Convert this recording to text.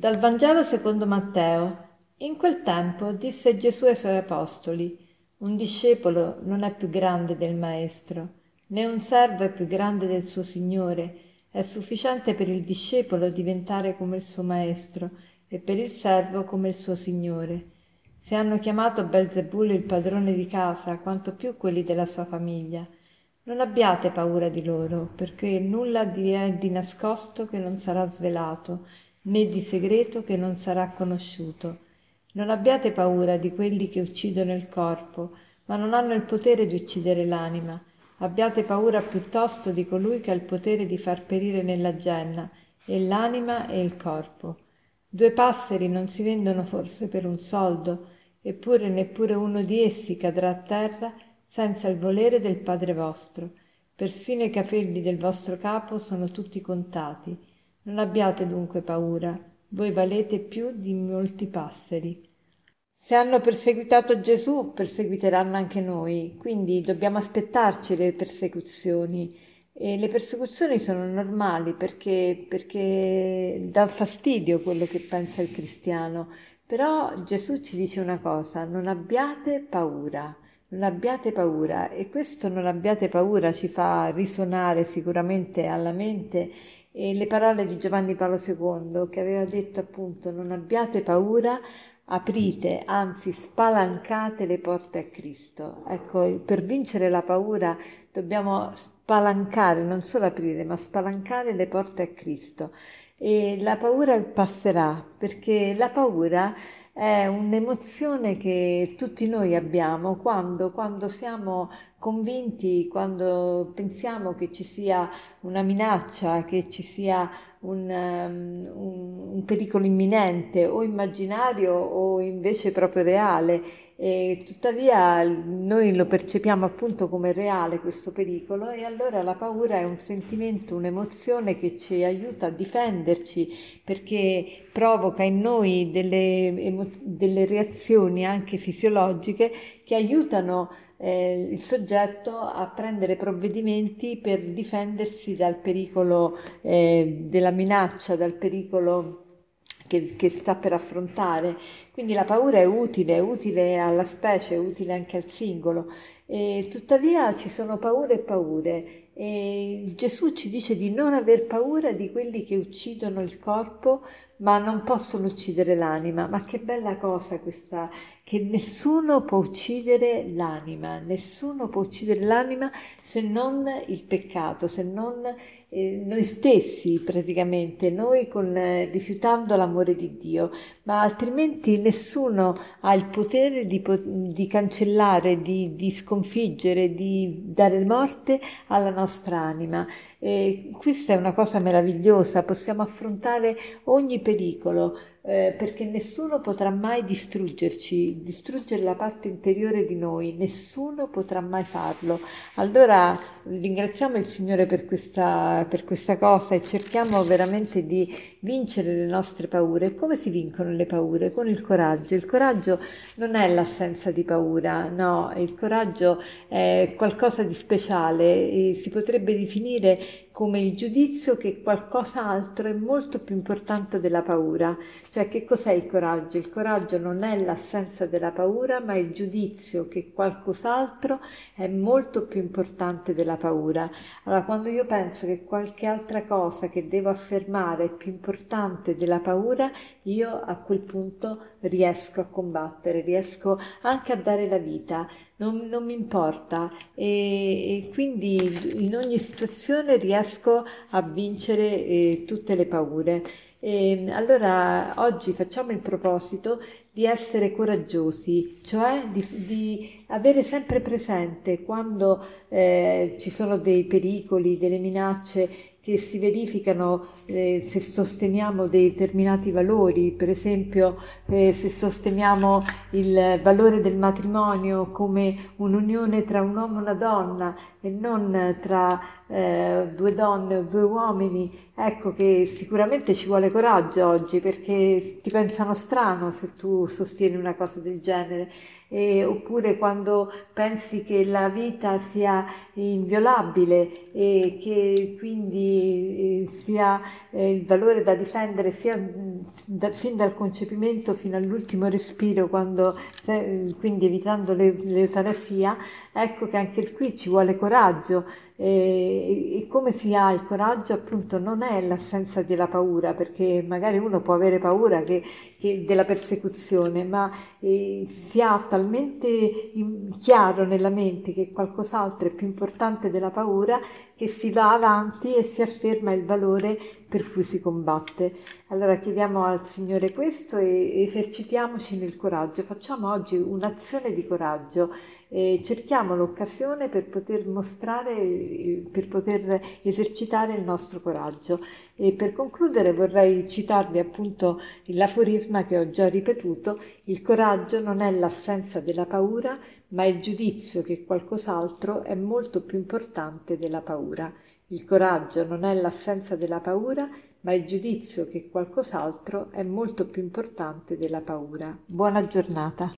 Dal Vangelo secondo Matteo. In quel tempo disse Gesù ai suoi apostoli, un discepolo non è più grande del maestro, né un servo è più grande del suo Signore. È sufficiente per il discepolo diventare come il suo maestro e per il servo come il suo Signore. Se hanno chiamato Belzebul il padrone di casa, quanto più quelli della sua famiglia. Non abbiate paura di loro, perché nulla vi è di nascosto che non sarà svelato né di segreto che non sarà conosciuto. Non abbiate paura di quelli che uccidono il corpo, ma non hanno il potere di uccidere l'anima. Abbiate paura piuttosto di colui che ha il potere di far perire nella genna e l'anima e il corpo. Due passeri non si vendono forse per un soldo, eppure neppure uno di essi cadrà a terra senza il volere del Padre vostro. Persino i capelli del vostro capo sono tutti contati. Non abbiate dunque paura, voi valete più di molti passeri. Se hanno perseguitato Gesù, perseguiteranno anche noi, quindi dobbiamo aspettarci le persecuzioni. E le persecuzioni sono normali perché, perché dà fastidio quello che pensa il cristiano. Però Gesù ci dice una cosa, non abbiate paura, non abbiate paura e questo non abbiate paura ci fa risuonare sicuramente alla mente e le parole di Giovanni Paolo II che aveva detto appunto non abbiate paura, aprite, anzi spalancate le porte a Cristo. Ecco, per vincere la paura dobbiamo spalancare, non solo aprire, ma spalancare le porte a Cristo. E la paura passerà, perché la paura è un'emozione che tutti noi abbiamo quando, quando siamo convinti, quando pensiamo che ci sia una minaccia, che ci sia un, um, un, un pericolo imminente o immaginario o invece proprio reale e tuttavia noi lo percepiamo appunto come reale questo pericolo e allora la paura è un sentimento, un'emozione che ci aiuta a difenderci perché provoca in noi delle, delle reazioni anche fisiologiche che aiutano eh, il soggetto a prendere provvedimenti per difendersi dal pericolo eh, della minaccia, dal pericolo che, che, sta per affrontare. Quindi la paura è utile, è utile alla specie, è utile anche al singolo. E tuttavia ci sono paure e paure. E Gesù ci dice di non aver paura di quelli che uccidono il corpo, ma non possono uccidere l'anima. Ma che bella cosa questa, che nessuno può uccidere l'anima, nessuno può uccidere l'anima se non il peccato, se non eh, noi stessi praticamente, noi con, eh, rifiutando l'amore di Dio, ma altrimenti nessuno ha il potere di, di cancellare, di, di, sconfiggere, di dare morte alla nostra anima. E questa è una cosa meravigliosa, possiamo affrontare ogni pericolo eh, perché nessuno potrà mai distruggerci, distruggere la parte interiore di noi, nessuno potrà mai farlo. Allora ringraziamo il Signore per questa, per questa cosa e cerchiamo veramente di vincere le nostre paure. Come si vincono paure? Con il coraggio. Il coraggio non è l'assenza di paura, no, il coraggio è qualcosa di speciale, si potrebbe definire come il giudizio che qualcos'altro è molto più importante della paura. Cioè che cos'è il coraggio? Il coraggio non è l'assenza della paura, ma il giudizio che qualcos'altro è molto più importante della paura. Allora quando io penso che qualche altra cosa che devo affermare è più importante della paura, io a quel punto riesco a combattere, riesco anche a dare la vita non, non mi importa e, e, quindi in ogni situazione riesco a vincere eh, tutte le paure. E allora oggi facciamo il proposito di essere coraggiosi, cioè di, di avere sempre presente quando eh, ci sono dei pericoli, delle minacce che si verificano eh, se sosteniamo determinati valori, per esempio eh, se sosteniamo il valore del matrimonio come un'unione tra un uomo e una donna e non tra eh, due donne o due uomini, ecco che sicuramente ci vuole coraggio oggi perché ti pensano strano se tu sostieni una cosa del genere eh, oppure quando pensi che la vita sia inviolabile e che quindi eh, sia eh, il valore da difendere sia da, fin dal concepimento fino all'ultimo respiro, quando, se, quindi evitando le, l'eutanasia, ecco che anche qui ci vuole coraggio. E, come si ha il coraggio? Appunto non è l'assenza della paura, perché magari uno può avere paura che, della persecuzione, ma eh, si ha talmente chiaro nella mente che qualcos'altro è più importante della paura che si va avanti e si afferma il valore per cui si combatte. Allora chiediamo al Signore questo e esercitiamoci nel coraggio, facciamo oggi un'azione di coraggio cerchiamo l'occasione per poter mostrare, per poter esercitare il nostro coraggio. E per concludere vorrei citarvi appunto l'aforisma che ho già ripetuto, il coraggio non è l'assenza della paura, ma il giudizio che qualcos'altro è molto più importante della paura. Il coraggio non è l'assenza della paura, ma il giudizio che qualcos'altro è molto più importante della paura. Buona giornata.